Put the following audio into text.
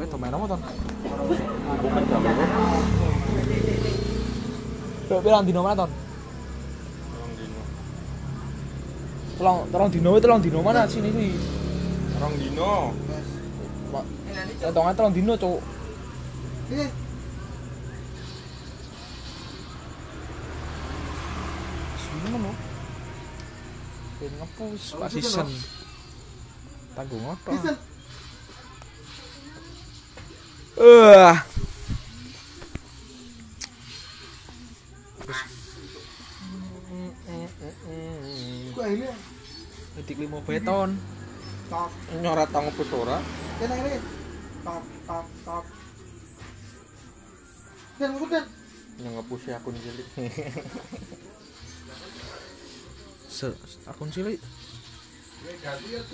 Kowe domain apa, Ton? Bukan. Kowe pirang dino mana, Ton? Dino. Tolong tolong dino tolong dino mana sini kuwi. Dino. Pak. Entongan tolong dino, Cuk. Lho. Ben ngepus Pak Season. Tanggung apa? Kok ini? Titik limo beton. Tok. Nyorat tang ngepus ora. Kena ini. Tok tok tok. Dan udah. Yang ngepus akun cilik. Se akun cilik.